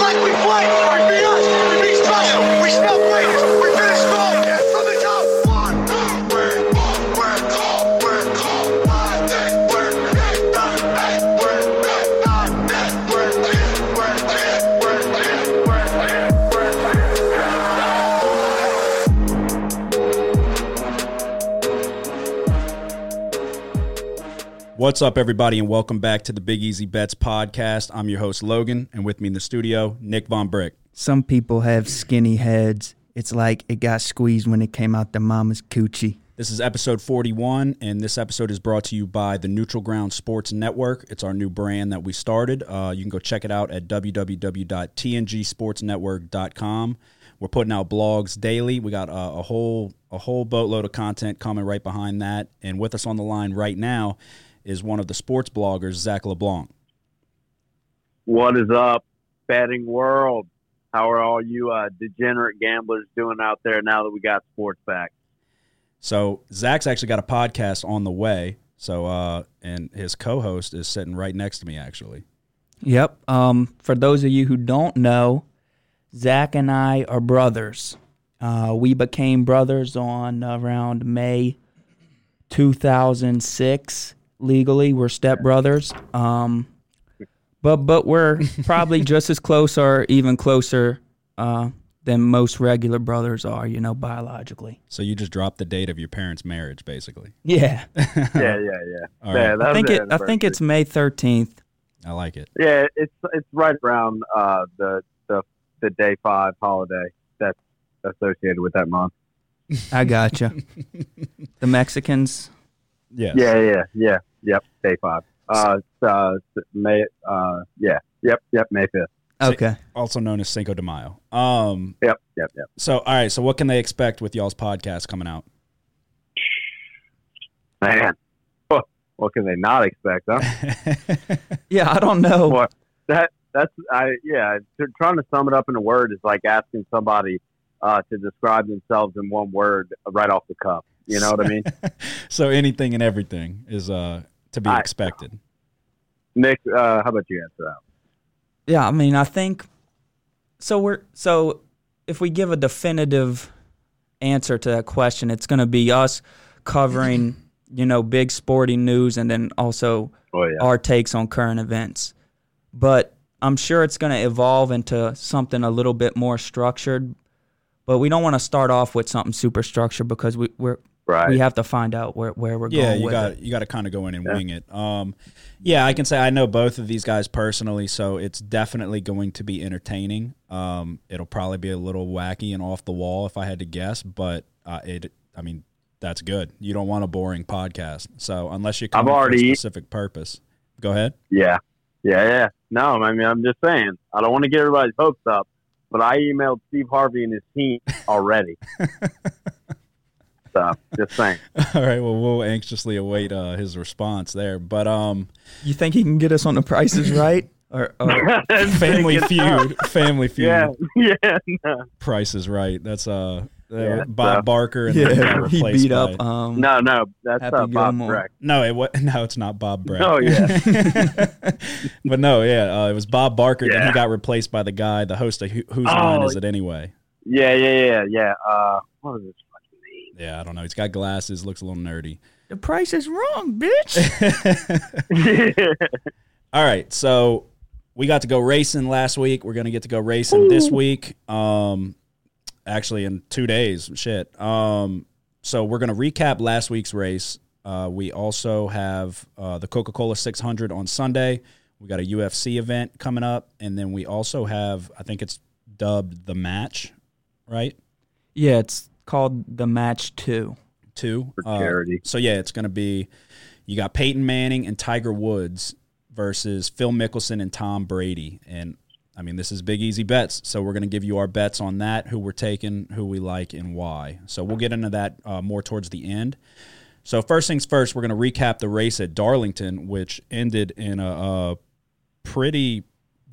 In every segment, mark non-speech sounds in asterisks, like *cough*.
like we play. What's up, everybody, and welcome back to the Big Easy Bets podcast. I'm your host, Logan, and with me in the studio, Nick Von Brick. Some people have skinny heads. It's like it got squeezed when it came out the mama's coochie. This is episode 41, and this episode is brought to you by the Neutral Ground Sports Network. It's our new brand that we started. Uh, you can go check it out at www.tngsportsnetwork.com. We're putting out blogs daily. We got uh, a whole a whole boatload of content coming right behind that. And with us on the line right now is one of the sports bloggers, Zach LeBlanc. What is up, betting world? How are all you uh, degenerate gamblers doing out there now that we got sports back? So Zach's actually got a podcast on the way. So uh, and his co-host is sitting right next to me actually. Yep. Um, for those of you who don't know, Zach and I are brothers. Uh, we became brothers on around May 2006. Legally, we're stepbrothers. Um, but but we're probably *laughs* just as close or even closer uh, than most regular brothers are. You know, biologically. So you just dropped the date of your parents' marriage, basically. Yeah. Yeah, *laughs* yeah, yeah. All yeah right. I think it. I think it's May 13th. I like it. Yeah, it's it's right around uh, the the the day five holiday that's associated with that month. I gotcha. *laughs* the Mexicans. Yes. Yeah, yeah, yeah. Yep, day five. Uh, uh, May. Uh, yeah, yep, yep. May fifth. Okay. Also known as Cinco de Mayo. Um. Yep, yep, yep. So all right. So what can they expect with y'all's podcast coming out? Man, what, what can they not expect? Huh? *laughs* Yeah, I don't know. What that that's I yeah. Trying to sum it up in a word is like asking somebody uh, to describe themselves in one word right off the cuff. You know what I mean? *laughs* so anything and everything is uh to be I- expected. Nick, uh, how about you answer that? Yeah, I mean, I think so. We're so if we give a definitive answer to that question, it's going to be us covering, *laughs* you know, big sporting news and then also Oh yeah. our takes on current events. But I'm sure it's going to evolve into something a little bit more structured. But we don't want to start off with something super structured because we we're Right. we have to find out where, where we're Yeah, going you got it. you got to kind of go in and wing it. Um, yeah, I can say I know both of these guys personally, so it's definitely going to be entertaining. Um, it'll probably be a little wacky and off the wall if I had to guess, but uh, it. I mean, that's good. You don't want a boring podcast, so unless you come I've for a specific purpose, go ahead. Yeah. Yeah, yeah. No, I mean, I'm just saying. I don't want to get everybody's hopes up, but I emailed Steve Harvey and his team already. *laughs* so, just saying. *laughs* All right, well, we'll anxiously await uh, his response there, but um, You think he can get us on the prices right? Or, or *laughs* Family Feud, Family Feud, Yeah, *laughs* yeah. No, Price is Right. That's uh, uh, Yeah, Bob so- Barker and yeah, he beat up. Um, no, no that's Happy uh, Bob Gilmore. Breck. No, it was no, it's not Bob Brett. Oh, yeah. but no, yeah, uh, it was Bob Barker. Then he got replaced by the guy, the host of Who, Whose Line Oh. Is It Anyway? Yeah, yeah, yeah, yeah. Uh, what was his fucking name? Yeah, I don't know. He's got glasses, looks a little nerdy. the price is wrong, bitch. *laughs* *laughs* All right, so we got to go racing last week. We're gonna get to go racing this week. Um, actually, in two days. Shit. Um, so we're gonna recap last week's race. Uh, we also have uh, the Coca Cola 600 on Sunday. We got a UFC event coming up, and then we also have, I think it's dubbed the match, right? yeah, it's called the match two. Two For Uh, charity. so yeah, it's gonna be you got Peyton Manning and Tiger Woods versus Phil Mickelson and Tom Brady, and I mean this is big easy bets. So we're gonna give you our bets on that, who we're taking, who we like, and why. So we'll get into that uh, more towards the end. So first things first, we're gonna recap the race at Darlington, which ended in a, a pretty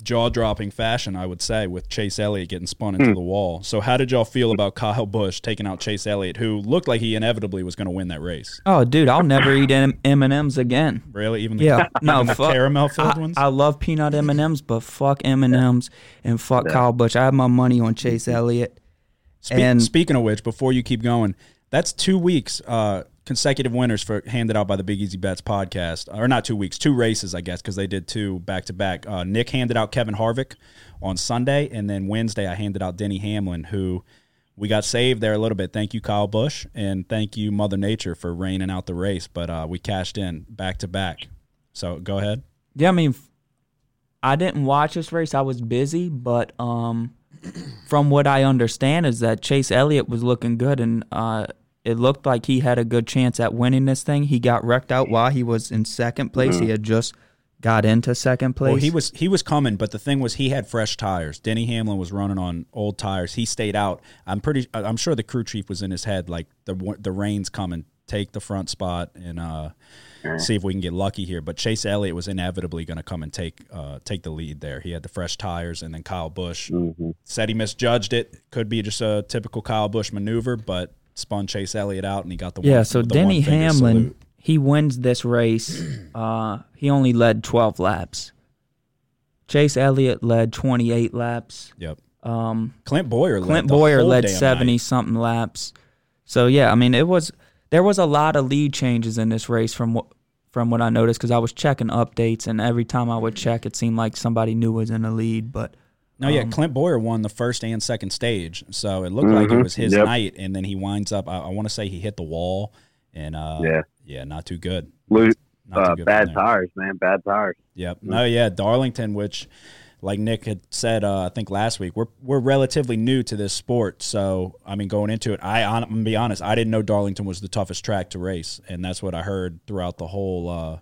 jaw dropping fashion, I would say, with Chase Elliott getting spun into the wall. So, how did y'all feel about Kyle Busch taking out Chase Elliott, who looked like he inevitably was going to win that race? Oh, dude, I'll never eat M and M's again. Really, even the, Yeah, *laughs* no, the fuck. caramel filled I, ones. I love peanut M and M's, but fuck M and M's and fuck Kyle Busch. I have my money on Chase Elliott. Spe- and- speaking of which, before you keep going, that's two weeks uh, consecutive winners for handed out by the Big Easy Bets podcast, or not two weeks, two races, I guess, because they did two back to back. Nick handed out Kevin Harvick on Sunday, and then Wednesday I handed out Denny Hamlin, who we got saved there a little bit. Thank you, Kyle Busch, and thank you, Mother Nature, for raining out the race. But uh, we cashed in back to back. So go ahead. Yeah, I mean, I didn't watch this race. I was busy, but um, *clears throat* from what I understand is that Chase Elliott was looking good, and uh, it looked like he had a good chance at winning this thing. He got wrecked out while he was in second place. He had just got into second place. Well, he was he was coming, but the thing was he had fresh tires. Denny Hamlin was running on old tires. He stayed out. I'm pretty. I'm sure the crew chief was in his head like the the rain's coming. Take the front spot and uh, see if we can get lucky here. But Chase Elliott was inevitably going to come and take uh, take the lead there. He had the fresh tires, and then Kyle Busch said he misjudged it. Could be just a typical Kyle Busch maneuver, but spun Chase Elliott out, and he got the win. yeah. one, So the Denny Hamlin, salute. he wins this race. *clears throat* Uh, he only led 12 laps. Chase Elliott led 28 laps. Yep. Um, Clint Bowyer. Clint led Bowyer led seventy night. something laps. So yeah, I mean it was there was a lot of lead changes in this race from what from what I noticed because I was checking updates and every time I would check, it seemed like somebody new was in the lead. But No, yeah, Um, Clint Bowyer won the first and second stage, so it looked like it Mhm. was his Yep. night, and then he winds up. I, I want to say he hit the wall, and uh, Yeah. yeah, not too good. Not too uh, good bad tires, man. Bad tires. Yep. No, yeah, Darlington, which, like Nick had said, uh, I think last week, we're we're relatively new to this sport, so I mean, going into it, I I'm gonna be honest, I didn't know Darlington was the toughest track to race, and that's what I heard throughout the whole.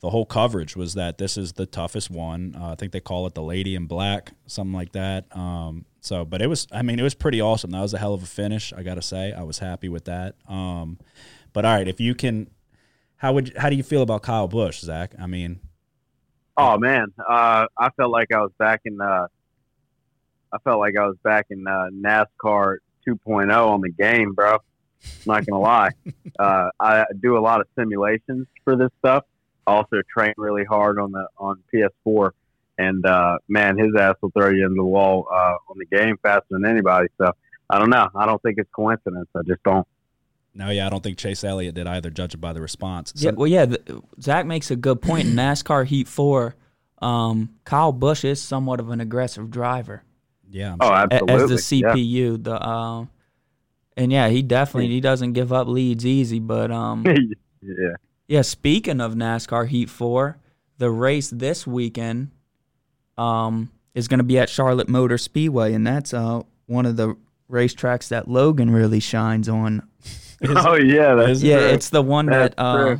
The whole coverage was that this is the toughest one. Uh, I think they call it the Lady in Black, something like that. Um, so, but it was, I mean, it was pretty awesome. That was a hell of a finish. I got to say, I was happy with that. Um, but all right, if you can, how would, how do you feel about Kyle Busch, Zach? I mean, Oh man, uh, I felt like I was back in. Uh, I felt like I was back in uh, NASCAR 2.0 on the game, bro. I'm not gonna lie. *laughs* Uh, I do a lot of simulations for this stuff. I also train really hard on the on PS4, and uh, man, his ass will throw you into the wall uh, on the game faster than anybody. So I don't know. I don't think it's coincidence. I just don't. no, yeah, I don't think Chase Elliott did either, judging by the response. So- yeah, well, yeah, th- Zach makes a good point. In NASCAR Heat Four, um, Kyle Busch is somewhat of an aggressive driver. yeah, I'm Oh, sure. absolutely. as the Yeah. CPU. The um, and yeah, he definitely he doesn't give up leads easy. But um, *laughs* yeah. Yeah, speaking of NASCAR Heat Four, the race this weekend um is going to be at Charlotte Motor Speedway, and that's uh one of the racetracks that Logan really shines on. *laughs* Oh yeah, that's Yeah, true. it's the one that uh,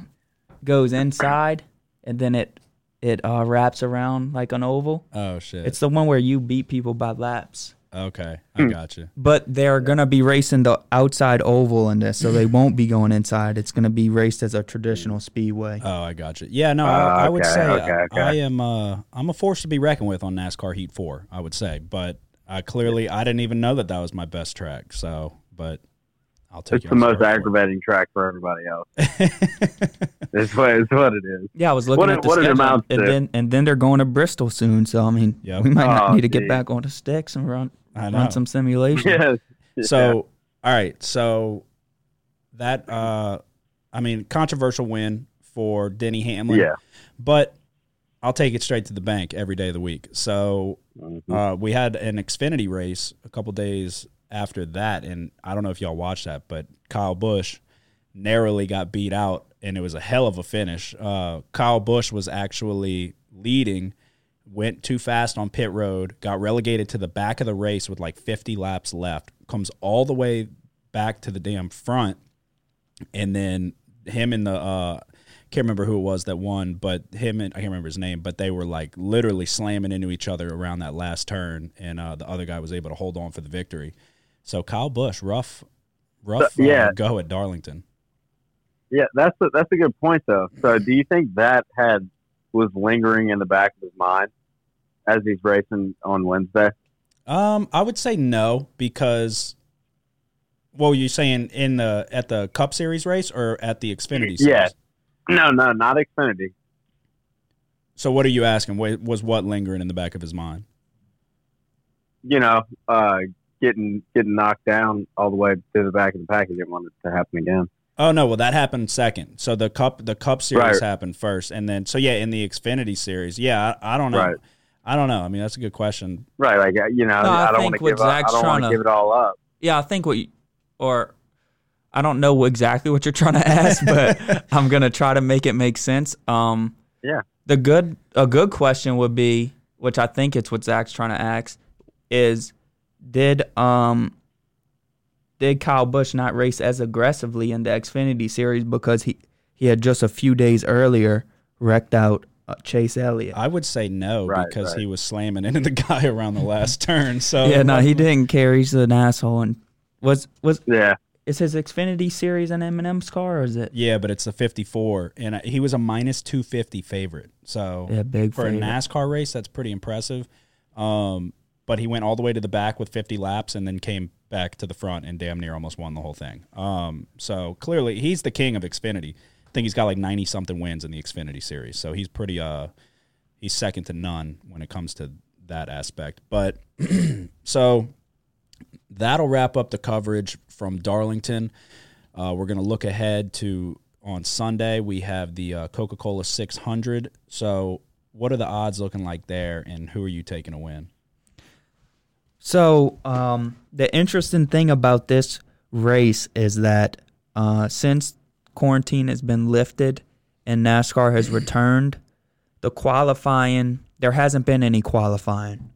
goes inside and then it it uh, wraps around like an oval. oh shit. It's the one where you beat people by laps. Okay. I got you. But they're gonna be racing the outside oval in this, so they *sighs* won't be going inside. It's gonna be raced as a traditional speedway. Oh, I got you. Yeah, no, Uh, I, I would okay, say okay, I- okay. I am. Uh, I'm a force to be reckoned with on NASCAR Heat Four. I would say, but I clearly I didn't even know that that was my best track. So, but I'll take It's your the most word for aggravating track for everybody else. *laughs* It's what, it's what it is. Yeah, I was looking What at it- the what schedule, amounts and to. then and then they're going to Bristol soon. So I mean, Yep. we might not Oh, need to get geez. back on the sticks and run I know. run some simulation. *laughs* Yes. So, all right. So that uh, I mean, controversial win for Denny Hamlin. Yeah. but I'll take it straight to the bank every day of the week. So Mhm. uh, we had an Xfinity race a couple days after that, and I don't know if y'all watched that, but Kyle Busch narrowly got beat out, and it was a hell of a finish. Uh, Kyle Busch was actually leading, went too fast on pit road, got relegated to the back of the race with like 50 laps left, comes all the way back to the damn front, and then him and the uh, can't remember who it was that won, but him and I can't remember his name, but they were like literally slamming into each other around that last turn, and uh, the other guy was able to hold on for the victory. So Kyle Busch, rough, rough, So- yeah. uh, go at Darlington. Yeah, that's a, that's a good point though. So, do you think that had was lingering in the back of his mind as he's racing on Wednesday? Um, I would say no because. Well, you saying in the at the Cup Series race or at the Xfinity? Series? Yeah. No, no, not Xfinity. So what are you asking? Wa- Was what lingering in the back of his mind? You know, uh, getting getting knocked down all the way to the back of the pack. He didn't want it to happen again. Oh no, well that happened second. So the cup the Cup Series Right. happened first, and then so yeah, in the Xfinity Series, yeah, I, I don't know. Right. I don't know. I mean, that's a good question. Right, like you know, No, I I, don't think want to what give up. I don't want to to- give it all up. Yeah, I think what you, or I don't know exactly what you're trying *laughs* to ask, but I'm gonna try to make it make sense. Um, Yeah. The good a good question would be, which I think it's what Zach's trying to ask, is did um did Kyle Busch not race as aggressively in the Xfinity series because he he had just a few days earlier wrecked out uh, Chase Elliott? I would say no Right, because right. he was slamming into the *laughs* guy around the last turn. So yeah, no, he didn't care. He's an asshole. And was was Yeah, is his Xfinity series an M and M's car or is it? Yeah, but it's a 54, and he was a minus 250 favorite. So Yeah, big for favorite. a NASCAR race, that's pretty impressive. Um, but he went all the way to the back with 50 laps, and then came back to the front and damn near almost won the whole thing. Um, so clearly, he's the king of Xfinity. I think he's got like 90 something wins in the Xfinity series. So he's pretty. Uh, he's second to none when it comes to that aspect. But *clears throat* so that'll wrap up the coverage from Darlington. Uh, we're going to look ahead to on Sunday. We have the uh, Coca Cola 600. So, what are the odds looking like there, and who are you taking to win? So um, the interesting thing about this race is that uh, since quarantine has been lifted and NASCAR has returned, the qualifying there hasn't been any qualifying,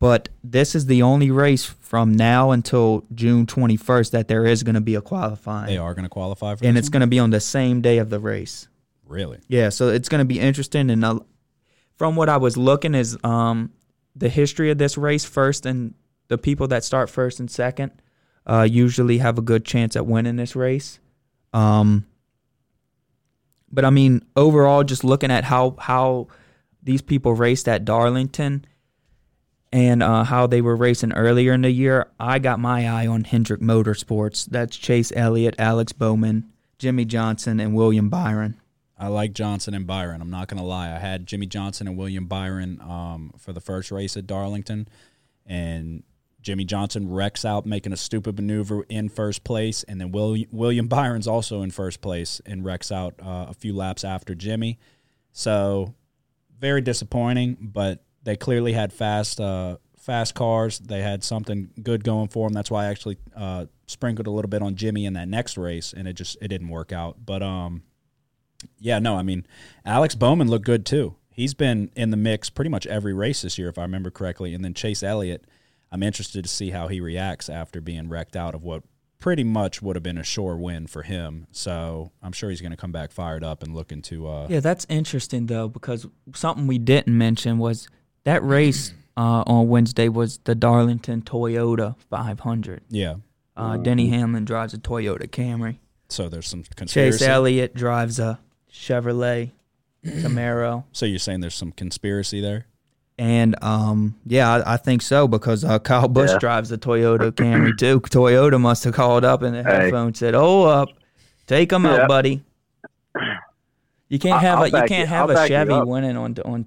but this is the only race from now until June 21st that there is going to be a qualifying, They are going to qualify for it? and it's going to be on the same day of the race. really Yeah, so it's going to be interesting. And uh, from what I was looking, is um, the history of this race first, and the people that start first and second uh, usually have a good chance at winning this race. Um, but I mean, overall, just looking at how how these people raced at Darlington and uh, how they were racing earlier in the year, I got my eye on Hendrick Motorsports. That's Chase Elliott, Alex Bowman, Jimmie Johnson, and William Byron. I like Johnson and Byron. I'm not going to lie. I had Jimmie Johnson and William Byron um, for the first race at Darlington, and Jimmie Johnson wrecks out making a stupid maneuver in first place, and then Will, William Byron's also in first place and wrecks out uh, a few laps after Jimmie. So very disappointing, but they clearly had fast uh, fast cars. They had something good going for them. That's why I actually uh, sprinkled a little bit on Jimmie in that next race, and it just it didn't work out. But um, yeah, no, I mean, Alex Bowman looked good too. He's been in the mix pretty much every race this year, if I remember correctly. And then Chase Elliott, I'm interested to see how he reacts after being wrecked out of what pretty much would have been a sure win for him. So I'm sure he's going to come back fired up and looking to. Uh, Yeah, that's interesting though because something we didn't mention was that race uh, on Wednesday was the Darlington Toyota 500. yeah. Uh, Denny Hamlin drives a Toyota Camry. So there's some conspiracy. Chase Elliott drives a Chevrolet Camaro. *clears throat* So you're saying there's some conspiracy there? And um, yeah, I, I think so because uh, Kyle Busch Yeah. drives the Toyota Camry too. Toyota must have called up in the Hey. headphone and said, "Oh, up, take them out, buddy." You can't have I'll a you can't you- have I'll a Chevy winning on on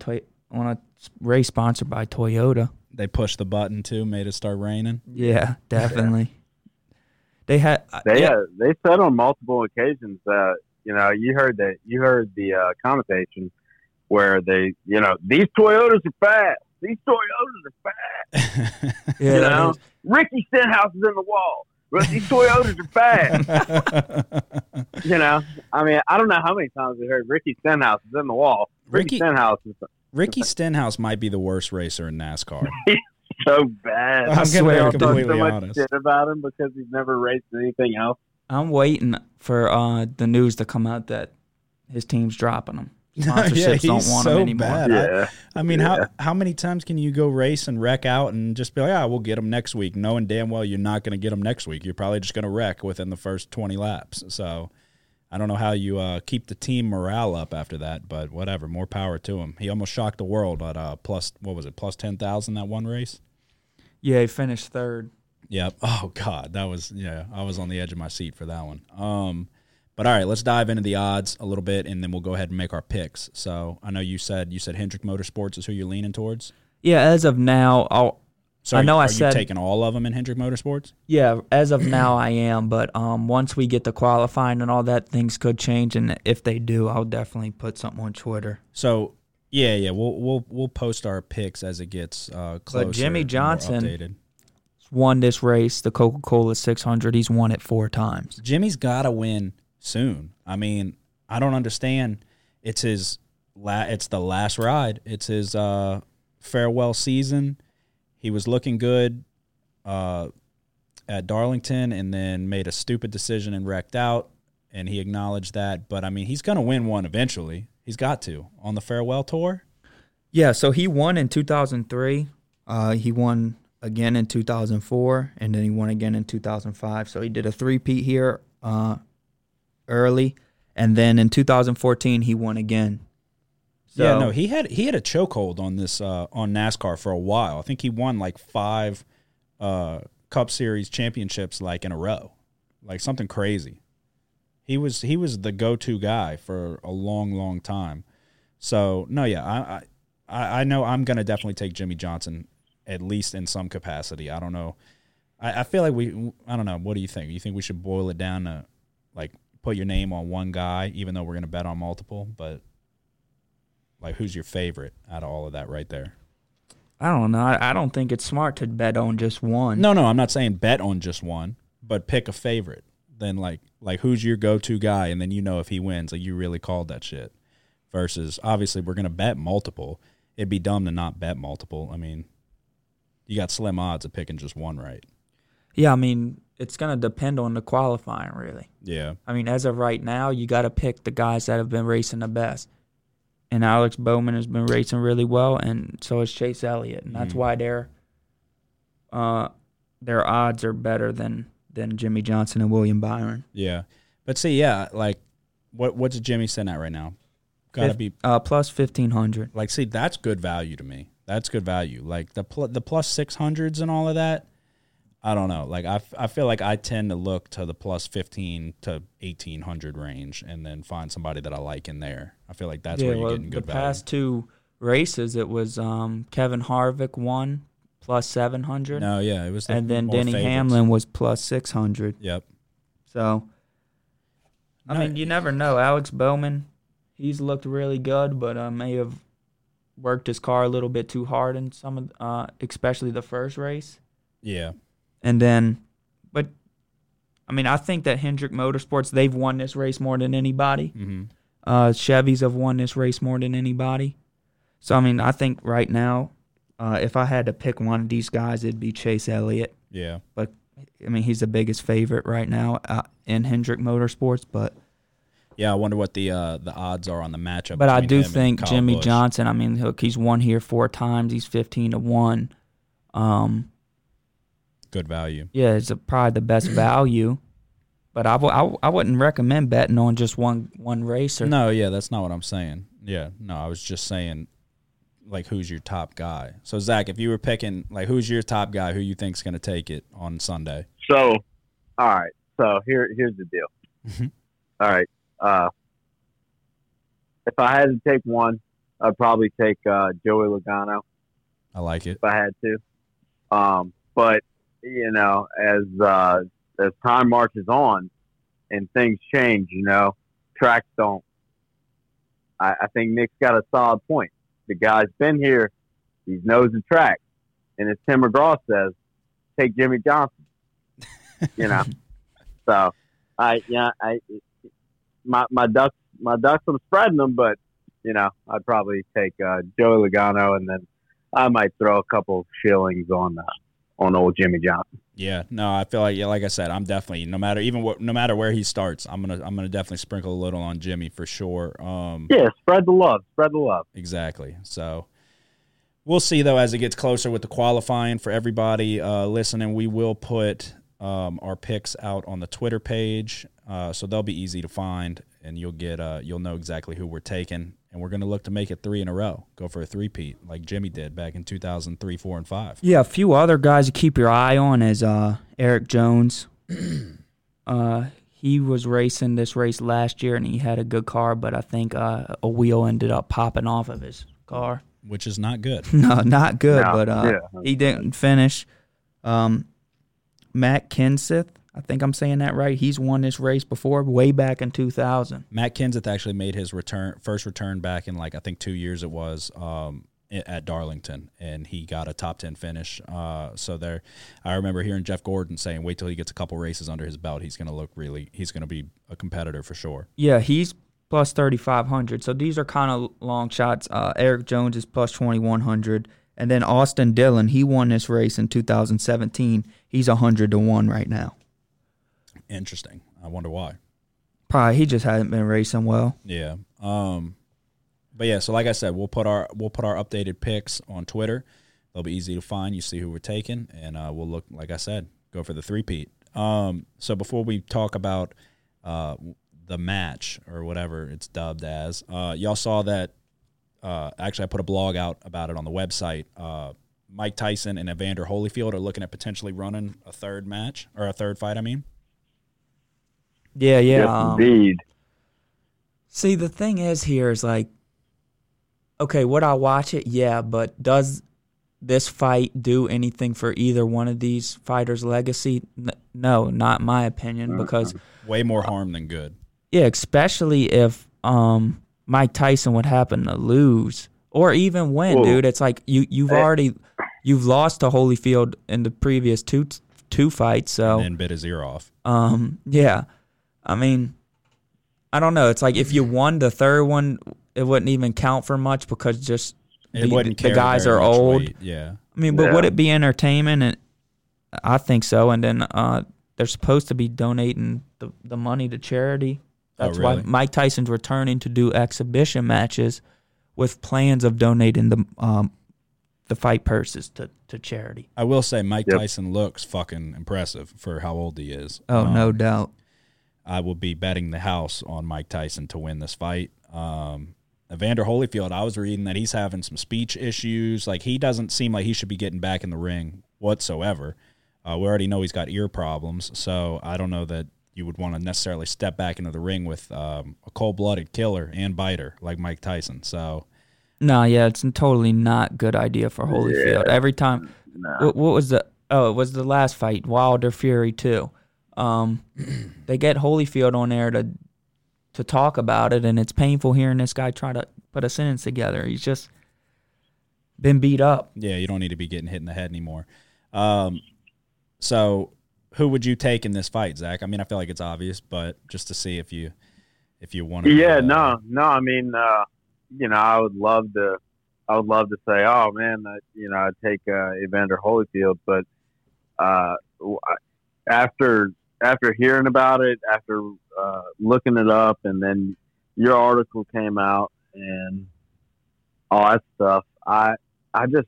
on a race sponsored by Toyota. They pushed the button too, made it start raining. Yeah, definitely. They had uh, They yeah, uh, they said on multiple occasions that you know you heard that you heard the uh, connotation where they you know these Toyotas are fast. These Toyotas are fast. *laughs* yeah, You know, is- Ricky Stenhouse is in the wall. But these Toyotas are fast. *laughs* you know, I mean, I don't know how many times we heard Ricky Stenhouse is in the wall. Ricky- Ricky, Stenhouse is Ricky Stenhouse might be the worst racer in NASCAR. *laughs* so bad. I'm swear gonna to be God. Talk completely so much honest. shit about him because he's never raced anything else. I'm waiting for uh, the news to come out that his team's dropping him. *laughs* Sponsorships yeah, he's don't want so him anymore. bad. I- Yeah. I mean, Yeah. how how many times can you go race and wreck out and just be like, ah, we'll get him next week, knowing damn well you're not going to get him next week. You're probably just going to wreck within the first 20 laps. So, I don't know how you uh, keep the team morale up after that, but whatever. More power to him. He almost shocked the world at uh, plus what was it? Plus ten thousand that one race. Yeah, he finished third. Yep. *laughs* Oh God, that was yeah. I was on the edge of my seat for that one. Um, but all right, let's dive into the odds a little bit, and then we'll go ahead and make our picks. So I know you said you said Hendrick Motorsports is who you're leaning towards. Yeah, as of now, I'll, So I know I are said- you taking all of them in Hendrick Motorsports. yeah, as of now *clears throat* I am, but um, once we get to qualifying and all that, things could change, and if they do, I'll definitely put something on Twitter. So yeah, yeah, we'll we'll we'll post our picks as it gets uh, closer. Jimmie and more Johnson-. Won this race, the Coca Cola 600. He's won it four times. Jimmie's got to win soon. I mean, I don't understand. It's his la- it's the last ride. It's his uh, farewell season. He was looking good uh, at Darlington and then made a stupid decision and wrecked out and he acknowledged that, but I mean, he's going to win one eventually. He's got to on the farewell tour. Yeah, so he won in 2003. Uh, he won again in 2004, and then he won again in 2005. So he did a three-peat here uh, early, and then in 2014 he won again. So, yeah, no, he had he had a chokehold on this uh, on NASCAR for a while. I think he won like five uh, Cup Series championships like in a row, like something crazy. He was he was the go to guy for a long, long time. So no, yeah, I I, I know I'm gonna definitely take Jimmie Johnson at least in some capacity. I don't know. I, I feel like we I don't know. What do you think? You think we should boil it down to like put your name on one guy, even though we're gonna bet on multiple, but like, who's your favorite out of all of that right there? I don't know. I, I don't think it's smart to bet on just one. No, no, I'm not saying bet on just one, but pick a favorite. Then like, like who's your go-to guy, and then you know if he wins, like you really called that shit. Versus, obviously, we're gonna bet multiple. It'd be dumb to not bet multiple. I mean, you got slim odds of picking just one right. Yeah, I mean it's gonna depend on the qualifying, really. Yeah, I mean, as of right now, you got to pick the guys that have been racing the best. And Alex Bowman has been racing really well, and so has Chase Elliott, and that's Mhm. why their uh their odds are better than than Jimmie Johnson and William Byron. yeah. But see, yeah, like, what what's Jimmie sitting at right now? Got to Fif- be Uh, plus fifteen hundred. like, see, that's good value to me. That's good value. Like the pl- the plus six hundreds and all of that. I don't know. Like I, f- I feel like I tend to look to the plus fifteen to eighteen hundred range, and then find somebody that I like in there. I feel like that's yeah, where you're well, getting the good value. past two races, it was um, Kevin Harvick won plus seven hundred, No, yeah, it was. The and then Denny favorites. Hamlin was plus six hundred. Yep. So, I No, mean, you never know. Alex Bowman, he's looked really good, but uh, may have worked his car a little bit too hard in some of, uh, especially the first race. Yeah. And then, but I mean, I think that Hendrick Motorsports they've won this race more than anybody. hmm Uh, Chevys have won this race more than anybody. So I mean, I think right now, uh, if I had to pick one of these guys, it'd be Chase Elliott. Yeah. But I mean, he's the biggest favorite right now uh, in Hendrick Motorsports. But Yeah. I wonder what the uh, the odds are on the matchup. but I do him think Jimmy Busch. Johnson. I mean, look, he's won here four times. He's fifteen to one. Um, good value. yeah, it's a, probably the best *coughs* value. But I, w- I, w- I wouldn't recommend betting on just one one racer. No, yeah, that's not what I'm saying. Yeah, no, I was just saying, like, who's your top guy? So Zach, if you were picking, like, who's your top guy? Who you think's going to take it on Sunday? So, all right. So here, here's the deal. Mhm. All right. Uh, if I had to take one, I'd probably take uh, Joey Logano I like it. if I had to. Um, but you know, as uh, as time marches on and things change, you know, tracks don't. I, I think Nick's got a solid point. The guy's been here; he knows the track, and as Tim McGraw says, take Jimmie Johnson. you know, *laughs* so I yeah I my my ducks my ducks I'm spreading them, but you know I'd probably take uh, Joey Logano and then I might throw a couple shillings on uh, on old Jimmie Johnson. Yeah, no, I feel like, yeah, like I said, I'm definitely no matter even what, no matter where he starts, I'm gonna, I'm gonna definitely sprinkle a little on Jimmie for sure. Um, Yeah, spread the love, spread the love. Exactly. So we'll see though as it gets closer with the qualifying for everybody uh, listening. We will put um, our picks out on the Twitter page, uh, so they'll be easy to find, and you'll get uh, you'll know exactly who we're taking, and we're going to look to make it three in a row, go for a three-peat like Jimmie did back in 2003, four, and five. Yeah, a few other guys to keep your eye on is uh, Erik Jones. *clears throat* uh, he was racing this race last year and he had a good car, but I think uh, a wheel ended up popping off of his car. Which is not good. *laughs* No, not good, No, but uh, yeah. he didn't finish. Um, Matt Kenseth, I think I'm saying that right. He's won this race before, way back in 2000. Matt Kenseth actually made his return first return back in like I think two years it was um, at Darlington, and he got a top ten finish. Uh, so there, I remember hearing Jeff Gordon saying, "Wait till he gets a couple races under his belt. He's going to look really. He's going to be a competitor for sure." Yeah, he's plus 3,500. So these are kind of long shots. Uh, Erik Jones is plus 2,100. And then Austin Dillon, he won this race in 2017. He's a 100 to 1 right now. Interesting. I wonder why. Probably he just hasn't been racing well. Yeah. Um, but yeah, so like I said, we'll put our we'll put our updated picks on Twitter. They'll be easy to find. You see who we're taking, and uh, we'll look like I said, go for the three peat. Um, so before we talk about uh, the match or whatever it's dubbed as, uh, y'all saw that. Uh, actually, I put a blog out about it on the website. Uh, Mike Tyson and Evander Holyfield are looking at potentially running a third match or a third fight. I mean, Yeah, yeah. Yes, um, indeed. See, the thing is here is like, okay, would I watch it? Yeah, but does this fight do anything for either one of these fighters' legacy? N- no, not my opinion, because way more harm than good. yeah, especially if um Mike Tyson would happen to lose or even win, Well, dude. It's like you you've already you've lost to Holyfield in the previous two two fights, so And then bit his ear off. um, yeah. I mean, I don't know. It's like if you won the third one, it wouldn't even count for much because just It the, the guys are old. weight. Yeah. I mean, but would it be entertainment? And I think so. And then uh, they're supposed to be donating the, the money to charity. Oh, That's really? why Mike Tyson's returning to do exhibition matches with plans of donating the um, the fight purses to, to charity. I will say Mike Yep. Tyson looks fucking impressive for how old he is. Oh, Um, no doubt. I will be betting the house on Mike Tyson to win this fight. Um, Evander Holyfield, I was reading that he's having some speech issues. Like he doesn't seem like he should be getting back in the ring whatsoever. Uh, we already know he's got ear problems, so I don't know that you would want to necessarily step back into the ring with um, a cold-blooded killer and biter like Mike Tyson. So No, yeah, it's a totally not good idea for Holyfield. Every time, what, what was the? Oh, it was the last fight, Wilder Fury too. Um, *clears throat* they get Holyfield on there to to talk about it, and it's painful hearing this guy try to put a sentence together. He's just been beat up. yeah, you don't need to be getting hit in the head anymore. Um, so who would you take in this fight, Zach? I mean, I feel like it's obvious, but just to see if you if you want to. Yeah, no, no. I mean, uh, you know, I would love to. I would love to say, oh man, that you know, I'd take uh, Evander Holyfield, but uh, after after hearing about it, after uh, looking it up, and then your article came out and all that stuff, I I just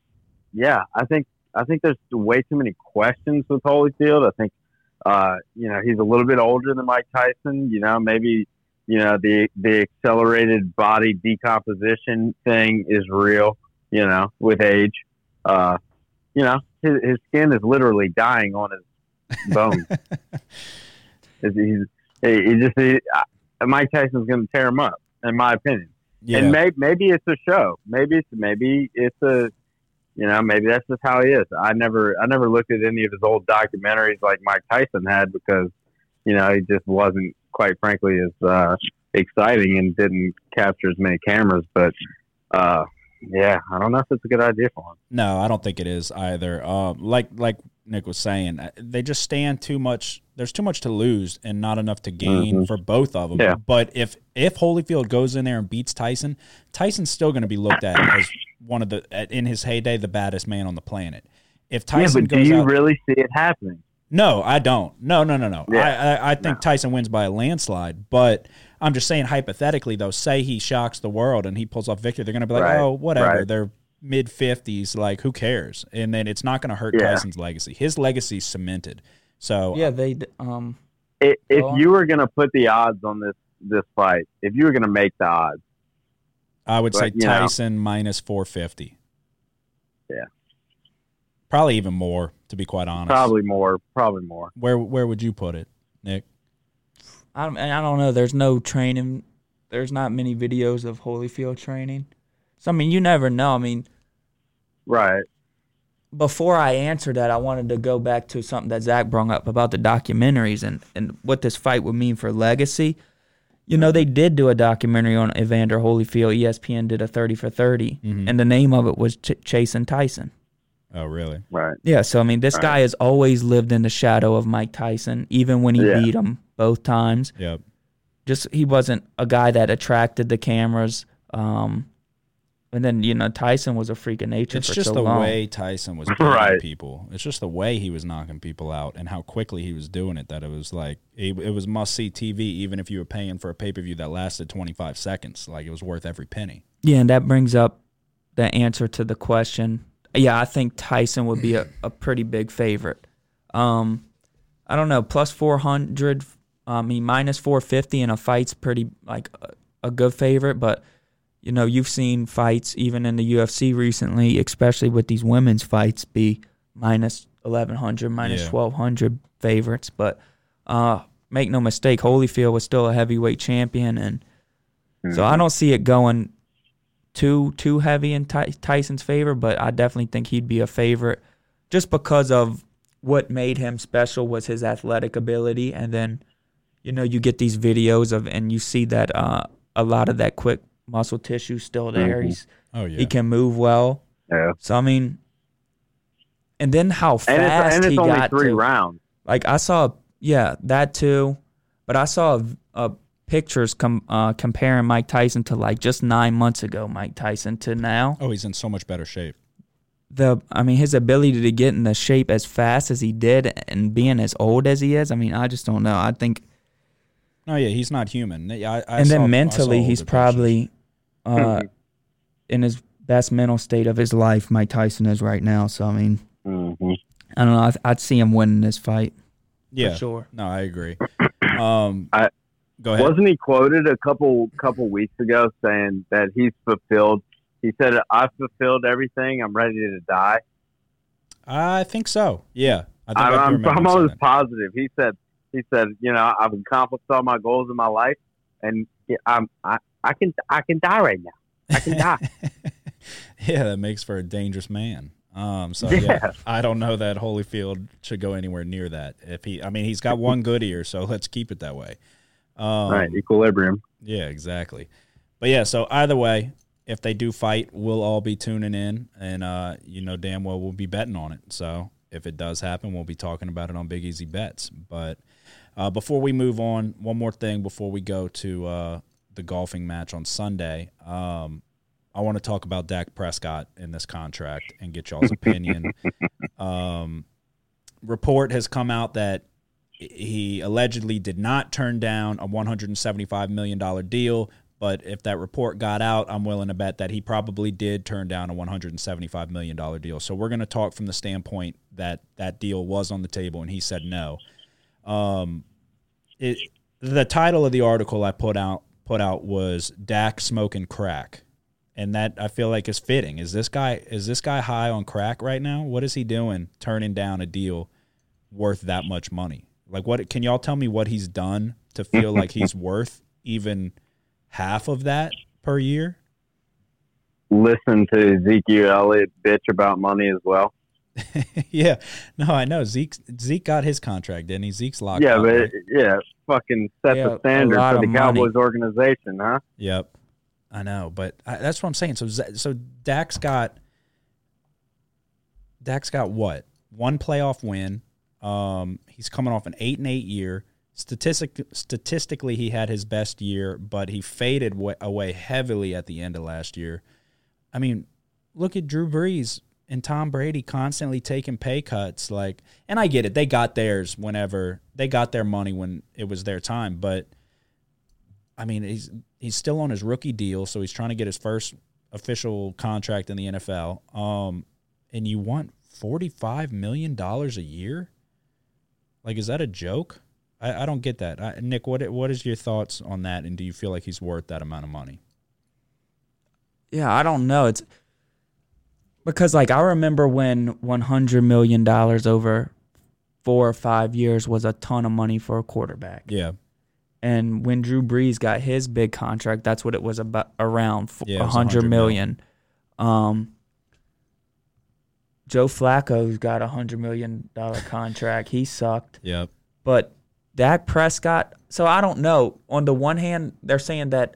yeah, I think I think there's way too many questions with Holyfield. I think uh, you know he's a little bit older than Mike Tyson. You know, maybe you know the the accelerated body decomposition thing is real you know with age. Uh you know his, his skin is literally dying on his bones. *laughs* He's, he's he, just he, mike tyson's going to tear him up in my opinion. Yeah, and may, maybe it's a show. Maybe it's maybe it's a you know maybe that's just how he is. I never i never looked at any of his old documentaries like mike tyson had because you know he just wasn't quite frankly is uh exciting and didn't capture as many cameras but uh yeah i don't know if it's a good idea for him No, I don't think it is either. Um, like like Nick was saying, uh, they just stand too much. There's too much to lose and not enough to gain Mhm. for both of them. Yeah. But if if Holyfield goes in there and beats Tyson, Tyson's still going to be looked at as one of the in his heyday the baddest man on the planet. If Tyson yeah but do goes you out, really see it happening no, I don't. No, no, no, no. Yeah. I, I, I think Tyson wins by a landslide. But I'm just saying, hypothetically, though, say he shocks the world and he pulls off victory, they're going to be like, Right, oh, whatever. right. They're mid 50s. Like, who cares? And then it's not going to hurt Yeah. Tyson's legacy. His legacy's cemented. So Yeah, they d- um I- If Go on. you were gonna put the odds on this this fight, if you were gonna make the odds, I would But, say you know. Tyson minus 450. Yeah. Probably even more, to be quite honest. probably more, probably more. Where where would you put it, Nick? I don't, I don't know. There's no training. There's not many videos of Holyfield training. So I mean, you never know. I mean, Right. before I answer that, I wanted to go back to something that Zach brought up about the documentaries and, and what this fight would mean for legacy. You know, they did do a documentary on Evander Holyfield. ESPN did a 30 for 30, Mhm. and the name of it was Ch- Chasing Tyson. Oh, really? Right. Yeah, so I mean, this Right. guy has always lived in the shadow of Mike Tyson, even when he Yeah. beat him both times. Yep. just he wasn't a guy that attracted the cameras. Um, and then you know Tyson was a freak of nature It's for just so the long. way Tyson was *laughs* beating Right. people. It's just the way he was knocking people out and how quickly he was doing it that it was like it, it was must see TV even if you were paying for a pay per view that lasted 25 seconds. Like it was worth every penny. Yeah, and that brings up the answer to the question. Yeah, I think Tyson would be a, a pretty big favorite. Um, I don't know, plus four hundred. I mean, minus four fifty in a fight's pretty like a, a good favorite, but. You know, you've seen fights even in the UFC recently, especially with these women's fights, be minus 1100, minus Yeah. 1200 favorites. But uh, make no mistake, Holyfield was still a heavyweight champion, and so I don't see it going too too heavy in Ty- Tyson's favor. But I definitely think he'd be a favorite just because of what made him special was his athletic ability, and then you know you get these videos of and you see that uh, a lot of that quick muscle tissue still there. Mhm. He's Oh yeah. he can move well. Yeah. So I mean, and then how fast And it's and it's he only got three to, rounds. like I saw, yeah, that too, but I saw uh, pictures com- uh, comparing Mike Tyson to like just nine months ago, Mike Tyson to now. oh, he's in so much better shape. The I mean, his ability to get in the shape as fast as he did and being as old as he is. I mean, I just don't know. I think, No, yeah, he's not human. I, I and saw- then saw mentally, he's probably uh, Mhm. in his best mental state of his life. Mike Tyson is right now. So I mean, hmm I don't know. I'd, I'd see him winning this fight. Yeah. for sure. No, I agree. *coughs* Um, I- go ahead. Wasn't he quoted a couple couple weeks ago saying that he's fulfilled? He said, "I've fulfilled everything. I'm ready to die." I think so. Yeah. I think I'm, I I'm, I'm almost positive. He said, "He said, you know, I've accomplished all my goals in my life, and I'm I, I can I can die right now. I can die." *laughs* yeah, that makes for a dangerous man. Um, so yeah. Yeah. I don't know that Holyfield should go anywhere near that. If he, I mean, he's got one good ear, so let's keep it that way. Um, right, equilibrium. Yeah, exactly. But yeah, so either way, if they do fight, we'll all be tuning in, and uh, you know damn well we'll be betting on it. So if it does happen, we'll be talking about it on Big Easy Bets. But uh, before we move on, one more thing before we go to uh, the golfing match on Sunday. Um, I want to talk about Dak Prescott in this contract and get y'all's opinion. *laughs* um, report has come out that he allegedly did not turn down a $175 million deal. But if that report got out, I'm willing to bet that he probably did turn down a $175 million deal. So we're going to talk from the standpoint that that deal was on the table and he said no. Um, it, the title of the article I put out put out was Dak smoking crack, and that I feel like is fitting. Is this guy is this guy high on crack right now? What is he doing, turning down a deal worth that much money? Like, what can y'all tell me what he's done to feel like he's *laughs* worth even half of that per year? Listen to Ezekiel Elliott bitch about money as well. *laughs* yeah, no, I know Zeke. Zeke got his contract, didn't he? Zeke's locked yeah, up. but right? yeah, fucking set Yeah, the standard for the of money. Cowboys organization, huh? Yep, I know, but I, that's what I'm saying. So, so Dak's got Dak's got what one playoff win. Um, he's coming off an eight and eight year. Statistic statistically, he had his best year, but he faded wa- away heavily at the end of last year. I mean, look at Drew Brees and Tom Brady constantly taking pay cuts. Like, and I get it; they got theirs whenever they got their money when it was their time, but. I mean, he's he's still on his rookie deal, so he's trying to get his first official contract in the NFL. Um, and you want forty five million dollars a year? Like, is that a joke? I, I don't get that. I, Nick, what what is your thoughts on that? And do you feel like he's worth that amount of money? Yeah, I don't know. It's because like I remember when one hundred million dollars over four or five years was a ton of money for a quarterback. Yeah, And when Drew Brees got his big contract, that's what it was about around Yeah, it a was hundred 100 million. Um, Joe Flacco's got a hundred million dollar contract. He sucked. yep, But Dak Prescott, so I don't know. On the one hand, they're saying that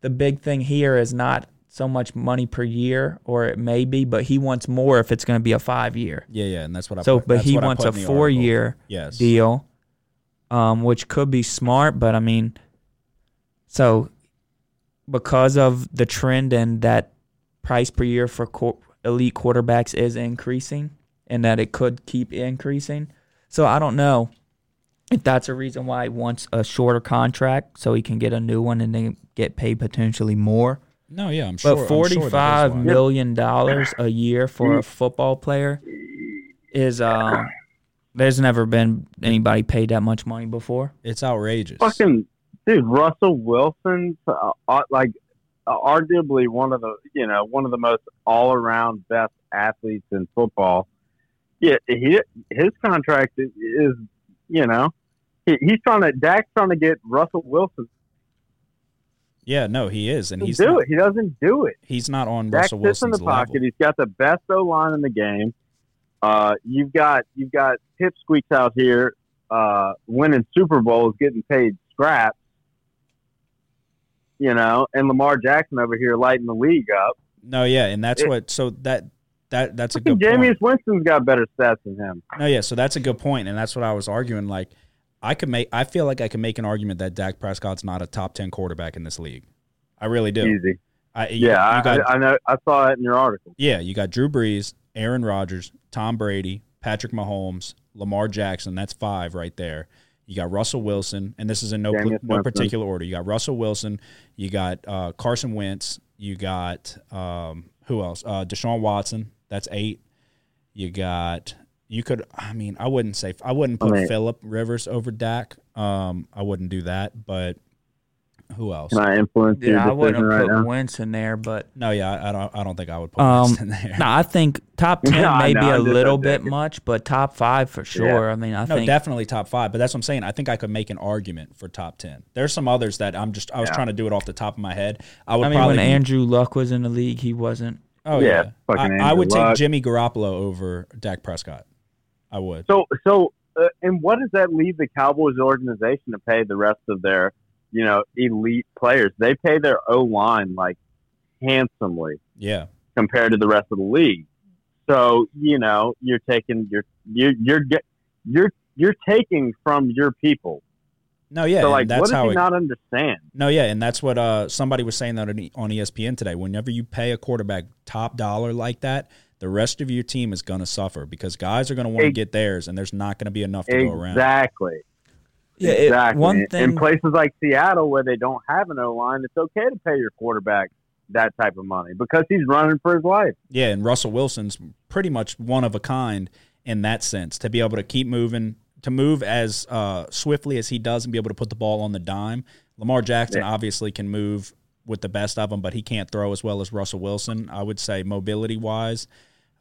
the big thing here is not so much money per year, or it may be, but he wants more if it's going to be a five year. yeah, yeah. And that's what I. So, put, but he wants a four year Yes. deal, um, which could be smart, but I mean, so because of the trend and that price per year for qu- elite quarterbacks is increasing, and that it could keep increasing. So I don't know if that's a reason why he wants a shorter contract so he can get a new one and then get paid potentially more. No, yeah, I'm sure. But I'm sure that is forty-five why. million dollars a year for a football player is uh, there's never been anybody paid that much money before. It's outrageous. fucking dude, Russell Wilson, uh, uh, like arguably one of the you know one of the most all around best athletes in football. Yeah, he his contract is, is you know he, he's trying to Dak's trying to get Russell Wilson Yeah, no, he is, and to he's do not, it. He doesn't do it. he's not on Dak Russell sits in Wilson's the level. He's got the best O line in the game. Uh, you've got you've got pipsqueaks out here uh, winning Super Bowls, getting paid scraps. You know, and Lamar Jackson over here lighting the league up. No, yeah, and that's It- what. So that that that's a good point. Jameis Winston's got better stats than him. No, yeah, so that's a good point, and that's what I was arguing. Like, I could make, I feel like I can make an argument that Dak Prescott's not a top ten quarterback in this league. I really do. Easy. I, you, Yeah, you got, I, I know. I saw that in your article. yeah, you got Drew Brees, Aaron Rodgers, Tom Brady, Patrick Mahomes, Lamar Jackson. That's five right there. You got Russell Wilson, and this is in no Jameis no particular order. You got Russell Wilson, you got uh, Carson Wentz, you got um, who else? Uh, Deshaun Watson. That's eight. You got you could. I mean, I wouldn't say I wouldn't put I mean- Philip Rivers over Dak. Um, I wouldn't do that. But who else? Can I influence your Yeah, I wouldn't right put now? Wentz in there, but No, yeah, I I don't. I don't think I would put Um, Wentz in there. no, I think top *laughs* ten No, may no, be a I'm just- little bit joking. much, but top five for sure. I mean, I No, think definitely top five. But that's what I'm saying. I think I could make an argument for top ten. There's some others that I'm just. I was Yeah. trying to do it off the top of my head. I would I mean, probably. when be- Andrew Luck was in the league, he wasn't. oh Yeah, yeah, I, I would Andrew take Jimmy Garoppolo over Dak Prescott. I would. So, so, uh, and what does that leave the Cowboys organization to pay the rest of their, you know, elite players? They pay their O line like handsomely Yeah, compared to the rest of the league. So, you know, you're taking your, you're, you're get, you're, you're taking from your people. no, yeah. so, like, that's what how he it, not understand? No, yeah, and that's what uh, somebody was saying that on ESPN today. Whenever you pay a quarterback top dollar like that, the rest of your team is going to suffer because guys are going to want to get theirs, and there's not going to be enough to go around. Exactly. Yeah, it- exactly. one In places like Seattle where they don't have an O line, it's okay to pay your quarterback that type of money because he's running for his life. Yeah, and Russell Wilson's pretty much one of a kind in that sense to be able to keep moving, to move as uh, swiftly as he does, and be able to put the ball on the dime. Lamar Jackson Yeah. obviously can move with the best of them, but he can't throw as well as Russell Wilson. I would say mobility wise,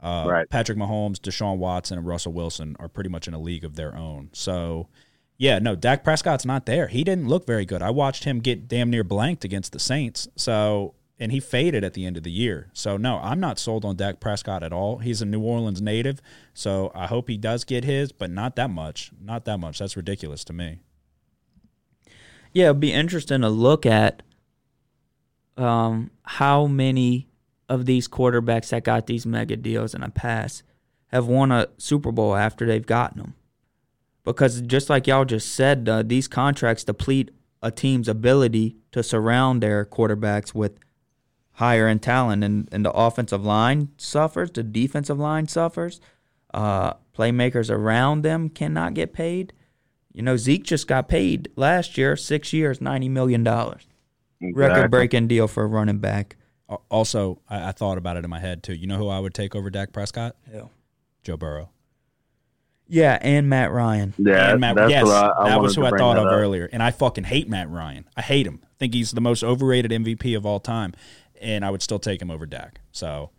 uh, Right. Patrick Mahomes, Deshaun Watson, and Russell Wilson are pretty much in a league of their own. So. Yeah, no, Dak Prescott's not there. He didn't look very good. I watched him get damn near blanked against the Saints. So, and he faded at the end of the year. So, no, I'm not sold on Dak Prescott at all. He's a New Orleans native, so I hope he does get his, but not that much. Not that much. That's ridiculous to me. Yeah, it'd be interesting to look at um, how many of these quarterbacks that got these mega deals in the past have won a Super Bowl after they've gotten them. Because just like y'all just said, uh, these contracts deplete a team's ability to surround their quarterbacks with higher end talent, and, and the offensive line suffers, the defensive line suffers, uh, playmakers around them cannot get paid. You know, Zeke just got paid last year, six years, ninety million dollars, record breaking deal for a running back. Also, I, I thought about it in my head too. You know who I would take over Dak Prescott? Hell. Joe Burrow. Yeah, and Matt Ryan. Yeah, and Matt, that's yes, what I, I that was who I thought of up. earlier. And I fucking hate Matt Ryan. I hate him. I think he's the most overrated MVP of all time, and I would still take him over Dak. So,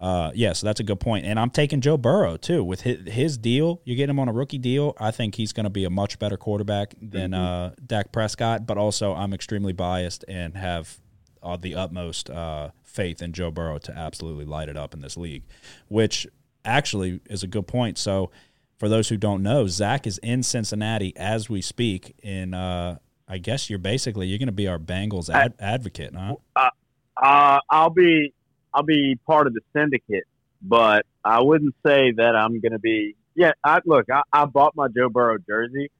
uh, yeah, so that's a good point. And I'm taking Joe Burrow too with his, his deal. You get him on a rookie deal. I think he's going to be a much better quarterback than Mm-hmm. uh, Dak Prescott. But also, I'm extremely biased and have uh, the utmost uh, faith in Joe Burrow to absolutely light it up in this league, which actually is a good point. So, for those who don't know, Zach is in Cincinnati as we speak. In uh, I guess you're basically you're going to be our Bengals ad- advocate, huh? Uh, I'll be I'll be part of the syndicate, but I wouldn't say that I'm going to be. Yeah, I, look, I, I bought my Joe Burrow jersey,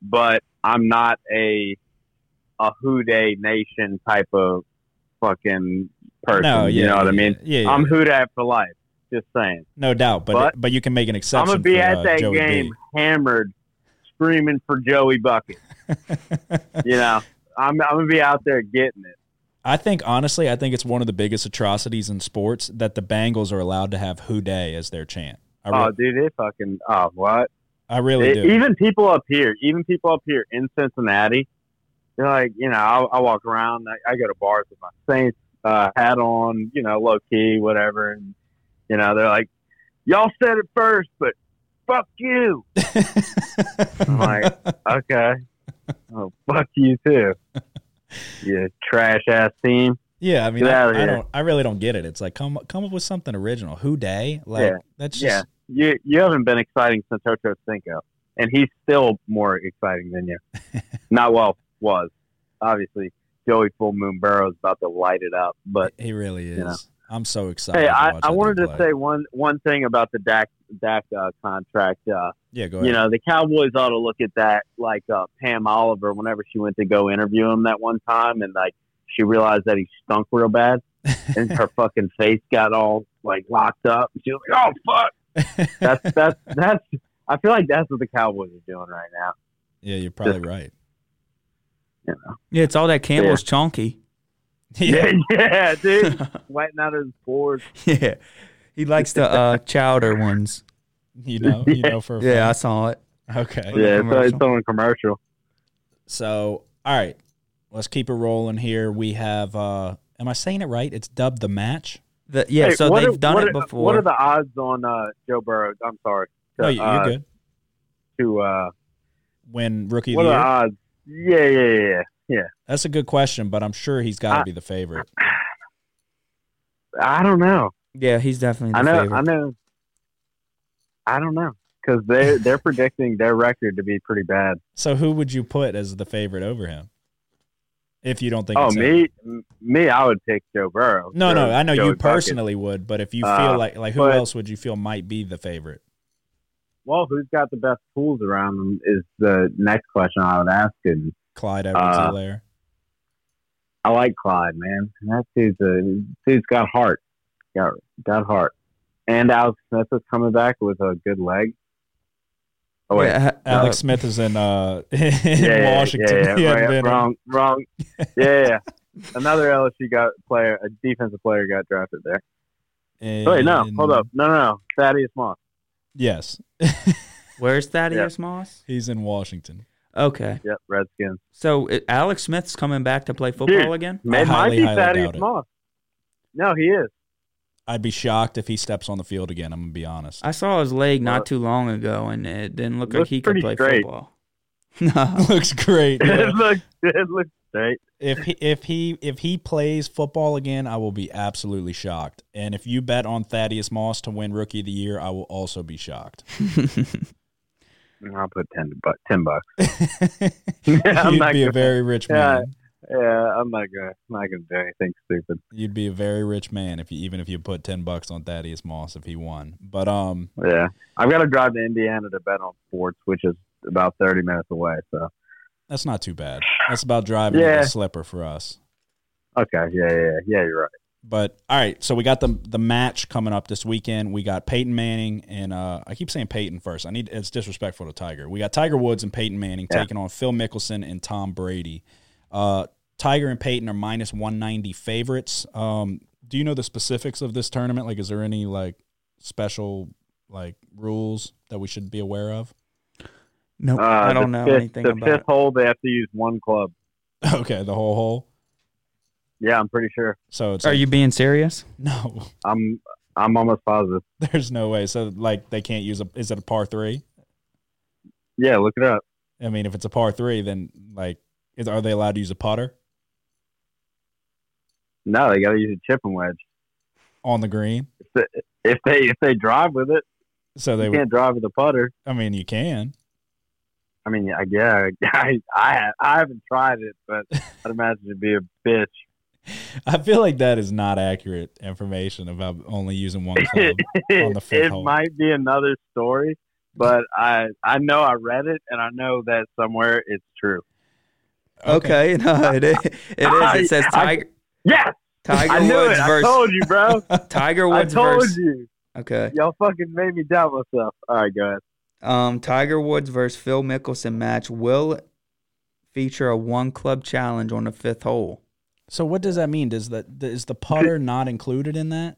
but I'm not a a Who Dey Nation type of fucking person. No, yeah, you know what I mean? Yeah, yeah, I'm Who Dat for life. Just saying. no doubt. But but- but you can make an exception. I'm gonna be for, at uh, that Joey game B. hammered, screaming for Joey Bucket. *laughs* you know, I'm I'm gonna be out there getting it. I think honestly, I think it's one of the biggest atrocities in sports that the Bengals are allowed to have "Who Dey" as their chant. I, re- Oh, dude, they fucking oh what? I really It- do. even people up here, even people up here in Cincinnati, they're like, you know, I, I walk around, I, I go to bars with my Saints uh, hat on, you know, low key, whatever, and you know, they're like, y'all said it first, but fuck you. I'm like, *laughs* okay, oh fuck you too, you trash ass team. yeah, I mean, I, I don't. I really don't get it. It's like come come up with something original. "Who Dey"? Like Yeah. that's Yeah, you you haven't been exciting since Ocho Cinco, and he's still more exciting than you. *laughs* Not well was obviously Joey Full Moon Burrow is about to light it up. But he really is. know. I'm so excited. hey, to I, watch I wanted to play. say one one thing about the Dak Dak uh, contract. Uh, yeah, go ahead. you know, the Cowboys ought to look at that like uh, Pam Oliver whenever she went to go interview him that one time, and like she realized that he stunk real bad, and her *laughs* fucking face got all like locked up. She was like, "Oh fuck." That's *laughs* that's that's. I feel like that's what the Cowboys are doing right now. yeah, you're probably right. Yeah, it's all that Campbell's chunky. *laughs* Yeah, yeah, dude, *laughs* sweating out his pores. Yeah. He likes the uh, chowder ones. you know, you know for a Yeah, I saw it. Okay. Yeah, so it's commercial. on a commercial. So, all right, let's keep it rolling here. We have. uh Am I saying it right? It's dubbed the match. The, yeah, Hey, so they've are- done it are- before. What are the odds on uh, Joe Burrow? I'm sorry. To, No, you- you're uh, good. To uh, When rookie of what the are the year. odds? Yeah, yeah, yeah, yeah. That's a good question, but I'm sure he's got to be the favorite. I don't know. yeah, he's definitely the I know. favorite. I know. I don't know because they they're predicting their record to be pretty bad. So, who would you put as the favorite over him? If you don't think. Oh, it's him? me, m- me, I would pick Joe Burrow. No, no, I know Joey you Bucket. personally would, but if you feel Uh, like like who but- else would you feel might be the favorite? Well, who's got the best tools around them is the next question I would ask. And Clyde edwards Uh, Helaire I like Clyde, man. That dude's a dude's got heart. Got got heart. And Alex Smith is coming back with a good leg. Oh wait, Yeah, uh, Alex Smith is in uh *laughs* in yeah, yeah, Washington. Yeah, He yeah, right, been in- wrong, wrong. Yeah, yeah. *laughs* Another LSU got player, a defensive player got drafted there. Oh, wait, no, hold up, no, no, no, Thaddeus Moss. Yes, *laughs* Where's Thaddeus Moss? he's in Washington. Okay. Yep, Redskins. So it, Alex Smith's coming back to play football Dude. again? I It might highly, be highly Thaddeus doubt it. Moss. No, he is. I'd be shocked if he steps on the field again. I'm gonna be honest. I saw his leg not too long ago, and it didn't look like looks he could pretty play straight. football. *laughs* No. *laughs* looks great. yeah. it looks, it looks straight. if he if he if he plays football again, I will be absolutely shocked. And if you bet on Thaddeus Moss to win Rookie of the Year, I will also be shocked. *laughs* I'll put ten, bu- 10 bucks. *laughs* *laughs* You'd I'm not be a gonna- very rich man. Yeah, I'm not gonna, I'm not gonna do anything stupid. You'd be a very rich man if you even if you put ten bucks on Thaddeus Moss if he won. But um, Yeah, I've got to drive to Indiana to bet on sports, which is about thirty minutes away. So that's not too bad. That's about driving Yeah. a slipper for us. okay, yeah, yeah, yeah, you're right. But all right, so we got the the match coming up this weekend. We got Peyton Manning and uh, I keep saying Peyton first. I need it's disrespectful to Tiger. We got Tiger Woods and Peyton Manning Yeah. taking on Phil Mickelson and Tom Brady. Uh, Tiger and Peyton are minus one ninety favorites. Um, do you know the specifics of this tournament? Like, is there any like special like rules that we should be aware of? No, Uh, I don't know fifth, anything The about fifth it. hole, they have to use one club. *laughs* Okay, the whole hole. Yeah, I'm pretty sure. So it's Are like- you being serious? no? I'm I'm almost positive. *laughs* There's no way. So like they can't use a. Is it a par three? Yeah, look it up. I mean, if it's a par three, then like, is are they allowed to use a putter No, they got to use a chipping wedge. on the green? If they if they drive with it, So they. you would can't drive with a putter. I mean, you can. I mean, I yeah, *laughs* I I, I haven't tried it, but *laughs* I'd imagine it'd be a bitch. I feel like that is not accurate information about only using one club. On the fifth *laughs* it hole. might be another story, but I I know I read it and I know that somewhere it's true. Okay, no, it is. It is. It says I- Tiger Yes, Tiger I knew Woods it. I told you, bro. *laughs* Tiger Woods. I Woods told versus. you. Okay. Y'all fucking made me doubt myself. All right, go ahead. Um, Tiger Woods versus Phil Mickelson match will feature a one club challenge on the fifth hole. So what does that mean? Does that is the putter not included in that?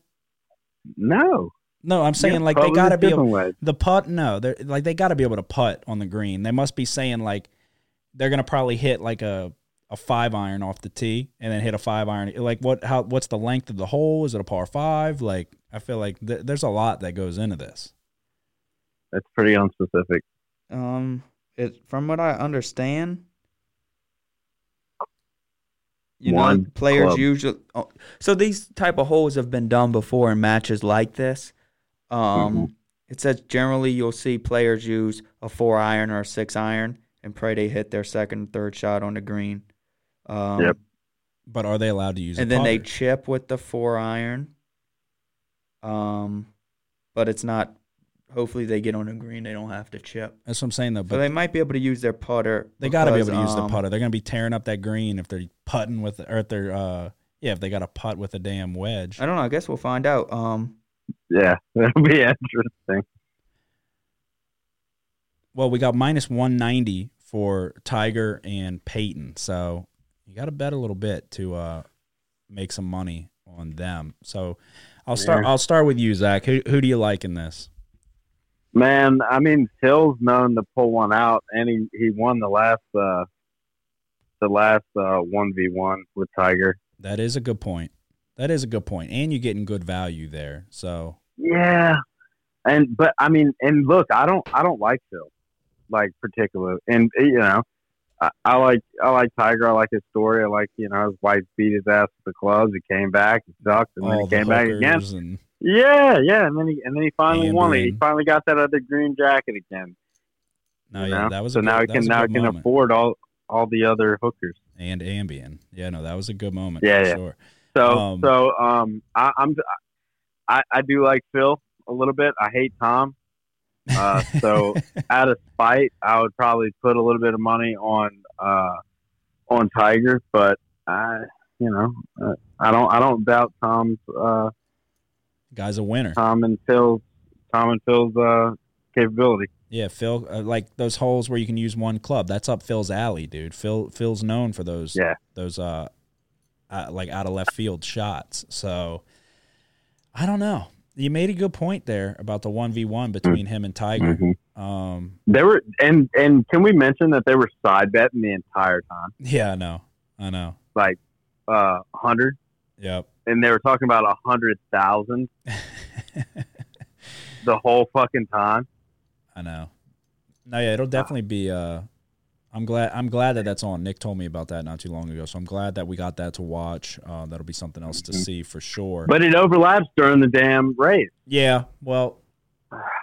No, No, I'm saying Yeah, like they got to be able, chipping wedge. the putt. No, they're like they got to be able to putt on the green. They must be saying like they're gonna probably hit like a a five iron off the tee and then hit a five iron. Like what? How? What's the length of the hole? Is it a par five? Like I feel like th- there's a lot that goes into this. That's pretty unspecific. Um, it from what I understand, you know, One players club. usually. Oh, so these type of holes have been done before in matches like this. Um, Mhm. it says generally you'll see players use a four iron or a six iron and pray they hit their second, and third shot on the green. Um, Yep. But are they allowed to use? and a then they chip with the four iron. Um, but it's not. Hopefully, they get on the green. They don't have to chip. That's what I'm saying though. But But they might be able to use their putter. they got to be able to because, use the um, putter. They're gonna be tearing up that green if they're putting with or if they're uh yeah if they got a putt with a damn wedge. I don't know. I guess we'll find out. Um, Yeah, *laughs* that'll be interesting. Well, we got minus 190 for Tiger and Peyton. So you got to bet a little bit to uh, make some money on them. So I'll start. Yeah. I'll start with you, Zach. Who, who do you like in this? Man, I mean, Phil's known to pull one out, and he, he won the last uh, the last uh, one v one with Tiger. That is a good point. That is a good point, and you're getting good value there. So Yeah, and but I mean, and look, I don't I don't like Phil, like particular, and you know, I, I like I like Tiger. I like his story. I like you know his wife beat his ass with the clubs. He came back, he sucked, and then he the came back again. and Yeah, yeah, and then he and then he finally won it. He finally got that other green jacket again. no, yeah, know? that was so a now he can now he can moment. afford all all the other hookers. and Ambien. Yeah, no, that was a good moment. Yeah, yeah. sure. So Um, so um I, I'm I, I do like Phil a little bit. I hate Tom. Uh, so *laughs* out of spite, I would probably put a little bit of money on uh on Tiger, but I you know uh, I don't I don't doubt Tom's uh Guy's a winner. Tom and Phil's Tom and Phil's uh capability. Yeah, Phil, uh, like those holes where you can use one club. That's up Phil's alley, dude. Phil, Phil's known for those. Yeah. those uh, uh, like out of left field shots. So I don't know. You made a good point there about the one v one between him and Tiger. Mm-hmm. Um, They were and and can we mention that they were side betting the entire time, yeah, I know, I know. like uh hundred, Yep. and they were talking about a hundred thousand *laughs* the whole fucking time. I know. No, yeah, it'll definitely be. Uh, I'm glad. I'm glad that that's on. Nick told me about that not too long ago, so I'm glad that we got that to watch. Uh, that'll be something else to see for sure. But it overlaps during the damn race. Yeah, well,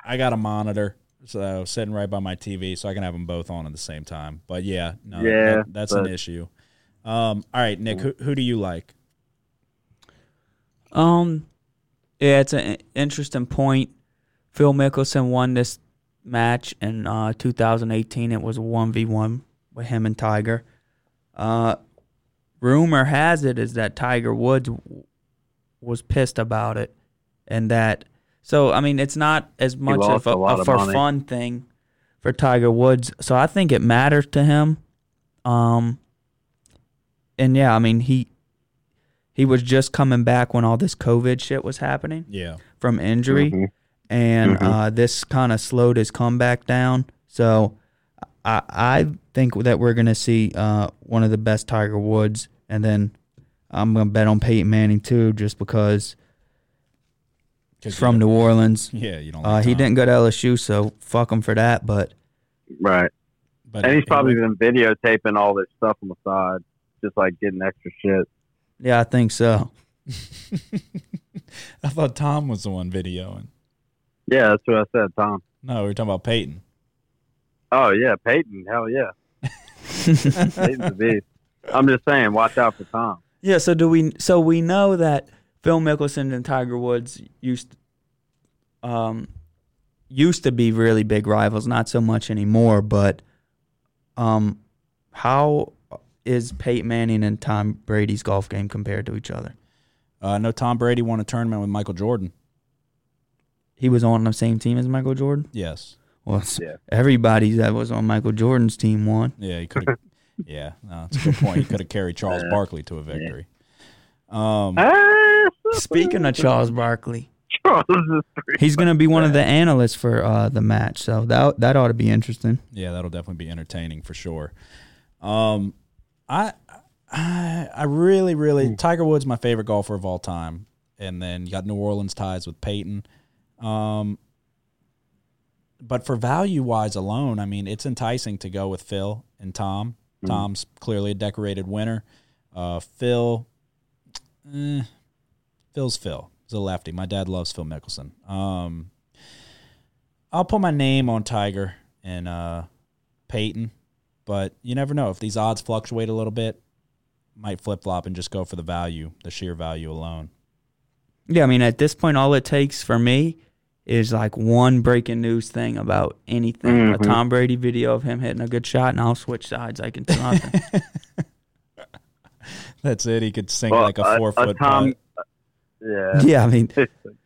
I got a monitor, so sitting right by my TV, so I can have them both on at the same time. But yeah, no, Yeah, that- that's an issue. Um, all right, Nick, who, who do you like? Um, yeah, it's an interesting point. Phil Mickelson won this match in uh, 2018. It was a one v one with him and Tiger. Uh, rumor has it is that Tiger Woods w- was pissed about it, and that so I mean it's not as much of a, a for money. fun thing for Tiger Woods. So I think it matters to him. Um, and yeah, I mean he he was just coming back when all this COVID shit was happening Yeah, from injury. Mhm. and Mhm. uh, this kind of slowed his comeback down. So I I think that we're gonna see uh, one of the best Tiger Woods, and then I'm gonna bet on Peyton Manning too, just because 'Cause from New Orleans. yeah, you don't. Uh, he didn't go to LSU, so fuck him for that. But Right. but And he's probably been videotaping all this stuff on the side, just like getting extra shit. Yeah, I think so. *laughs* I thought Tom was the one videoing. Yeah, that's what I said, Tom. No, we were talking about Peyton. Oh yeah, Peyton. Hell yeah, *laughs* Peyton's a beast. I'm just saying, watch out for Tom. Yeah, so do we? So we know that Phil Mickelson and Tiger Woods used, um, used to be really big rivals. Not so much anymore. But, um, how is Peyton Manning and Tom Brady's golf game compared to each other? Uh, I know Tom Brady won a tournament with Michael Jordan. He was on the same team as Michael Jordan. Yes. Well, Yeah. everybody that was on Michael Jordan's team won. Yeah, he could have. *laughs* yeah, no, that's a good point. He could have carried Charles Yeah. Barkley to a victory. Um, Ah, Speaking of Charles Barkley, Charles is he's going to be one of the analysts for uh, the match, so that that ought to be interesting. yeah, that'll definitely be entertaining for sure. Um, I, I, I really, really Tiger Woods my favorite golfer of all time, and then you got New Orleans ties with Peyton. Um, but for value wise alone, I mean, it's enticing to go with Phil and Tom. Tom's clearly a decorated winner. Uh, Phil, eh, Phil's Phil. He's a lefty. My dad loves Phil Mickelson. Um, I'll put my name on Tiger and uh, Peyton, but you never know if these odds fluctuate a little bit. Might flip flop and just go for the value, the sheer value alone. Yeah, I mean, at this point, all it takes for me is like one breaking news thing about anything. A Mhm. Tom Brady video of him hitting a good shot, and I'll switch sides. I can do nothing. *laughs* That's it. He could sink Well, like a four foot Tom. putt. Yeah. yeah, I mean,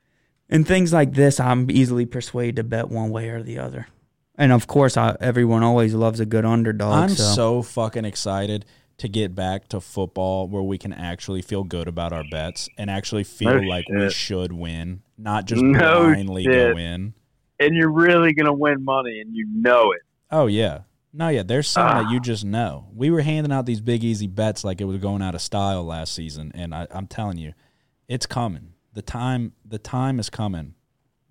*laughs* and things like this, I'm easily persuaded to bet one way or the other. And of course, I, everyone always loves a good underdog. I'm so. so fucking excited to get back to football where we can actually feel good about our bets and actually feel No like we should win, not just No blindly go in. and you're really gonna win money, and you know it. Oh yeah. No, yeah, there's some Ah. that you just know. We were handing out these big easy bets like it was going out of style last season, and I, I'm telling you, it's coming. The time, the time is coming.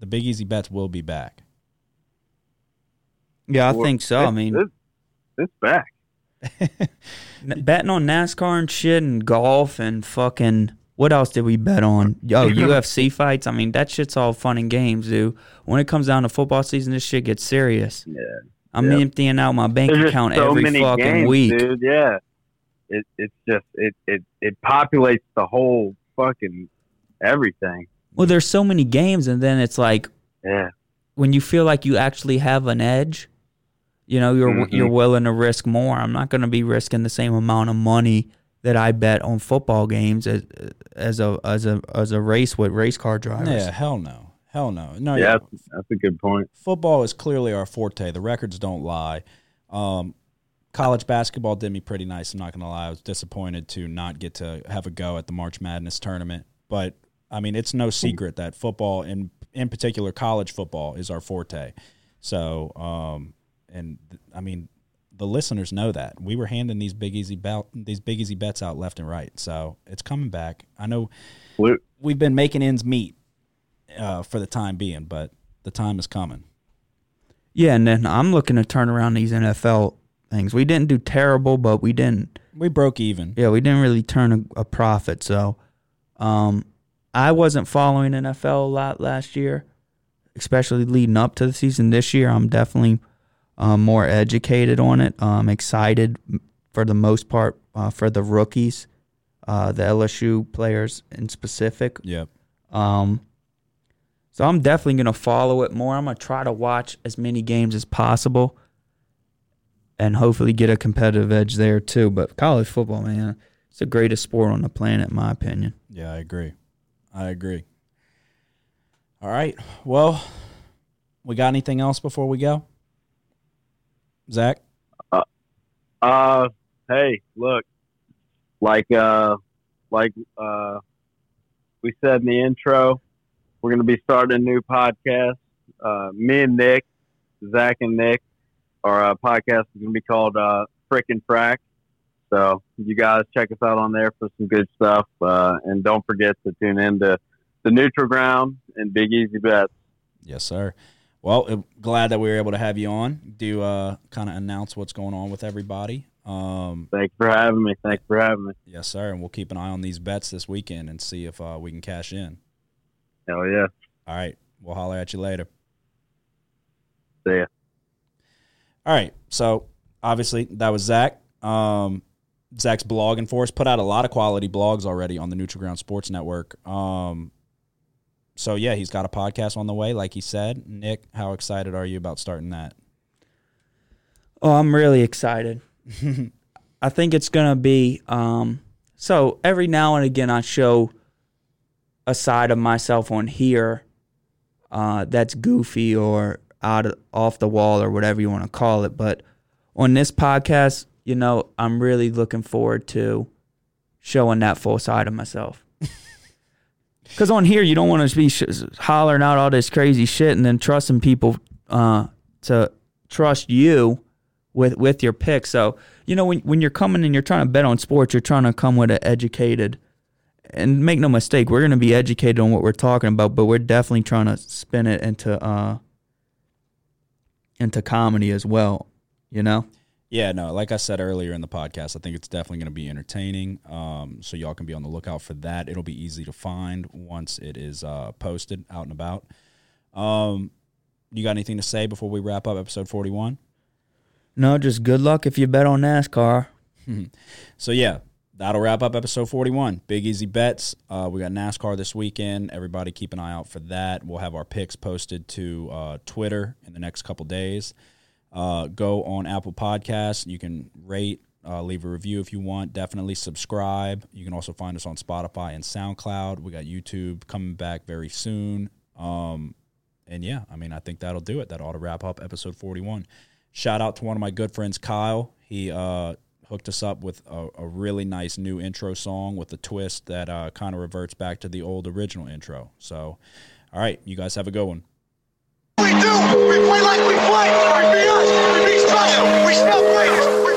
The big easy bets will be back. Yeah, I think so. I mean, it's, back. *laughs* Betting on NASCAR and shit and golf and fucking what else did we bet on? Oh, UFC fights. I mean, that shit's all fun and games, dude. When it comes down to football season, this shit gets serious. Yeah. I'm Yep. emptying out my bank There's account so every fucking games, week. dude. Yeah. It it's just it it it populates the whole fucking everything. Well, there's so many games, and then it's like Yeah. when you feel like you actually have an edge, you know, you're Mhm. you're willing to risk more. I'm not going to be risking the same amount of money that I bet on football games as as a as a as a race with race car drivers. Yeah, hell no, hell no, no. Yeah, Yeah, that's, that's a good point. football is clearly our forte. The records don't lie. Um, college basketball did me pretty nice. I'm not going to lie. I was disappointed to not get to have a go at the March Madness tournament. But I mean, it's no secret that football, in in particular college football, is our forte. So, um, and th- I mean, the listeners know that we were handing these big easy belt, these big easy bets out left and right. So it's coming back. I know We- we've been making ends meet uh, for the time being, but the time is coming. Yeah, and then I'm looking to turn around these NFL things. We didn't do terrible, but we didn't. We broke even. Yeah, we didn't really turn a, a profit. So, um, I wasn't following NFL a lot last year, especially leading up to the season. This year, I'm definitely um, more educated on it. I'm excited for the most part uh, for the rookies, uh, the LSU players in specific. Yep. Um, so I'm definitely gonna follow it more. I'm gonna try to watch as many games as possible, and hopefully get a competitive edge there too. But college football, man, it's the greatest sport on the planet, in my opinion. Yeah, I agree. I agree. All right. Well, we got anything else before we go? Zach? Uh, hey, look, like uh, like uh, we said in the intro, we're going to be starting a new podcast. Uh, me and Nick, Zach and Nick, our uh, podcast is going to be called uh, Frickin' Frack. So you guys check us out on there for some good stuff, uh, and don't forget to tune in to the Neutral Ground and Big Easy Bets. Yes, sir. Well, glad that we were able to have you on. Do uh, kind of announce what's going on with everybody. Um, Thanks for having me. Thanks for having me. yes, sir. And we'll keep an eye on these bets this weekend and see if uh, we can cash in. Hell yeah. All right. We'll holler at you later. See ya. All right. So obviously that was Zach. Um, Zach's blogging for us. Put out a lot of quality blogs already on the Neutral Ground Sports Network. Um, so yeah, he's got a podcast on the way, like he said. Nick, how excited are you about starting that? Oh, I'm really excited. *laughs* I think it's gonna be um so every now and again I show a side of myself on here uh that's goofy or out of, off the wall or whatever you want to call it, but on this podcast, you know, I'm really looking forward to showing that full side of myself. Cuz on here you don't want to be sh- hollering out all this crazy shit and then trusting people uh to trust you with with your pick. So you know when when you're coming and you're trying to bet on sports, you're trying to come with an educated. And make no mistake, we're going to be educated on what we're talking about, but we're definitely trying to spin it into uh into comedy as well. You know, Yeah, no, like I said earlier in the podcast, I think it's definitely going to be entertaining. Um, so y'all can be on the lookout for that. It'll be easy to find once it is uh, posted out and about. Um, you got anything to say before we wrap up episode 41? no, just good luck if you bet on NASCAR. *laughs* So yeah, that'll wrap up episode 41. Big easy bets. Uh, we got NASCAR this weekend. Everybody keep an eye out for that. We'll have our picks posted to uh, Twitter in the next couple days. Uh, go on Apple Podcasts. You can rate, uh, leave a review if you want. Definitely subscribe. You can also find us on Spotify and SoundCloud. We got YouTube coming back very soon. Um, and yeah, I mean, I think that'll do it. That ought to wrap up episode 41. Shout out to one of my good friends, Kyle. He uh, hooked us up with a, a really nice new intro song with a twist that uh, kind of reverts back to the old original intro. So, all right, you guys have a good one. We do. We play like we play. We beat us. We beat Russia. We still play.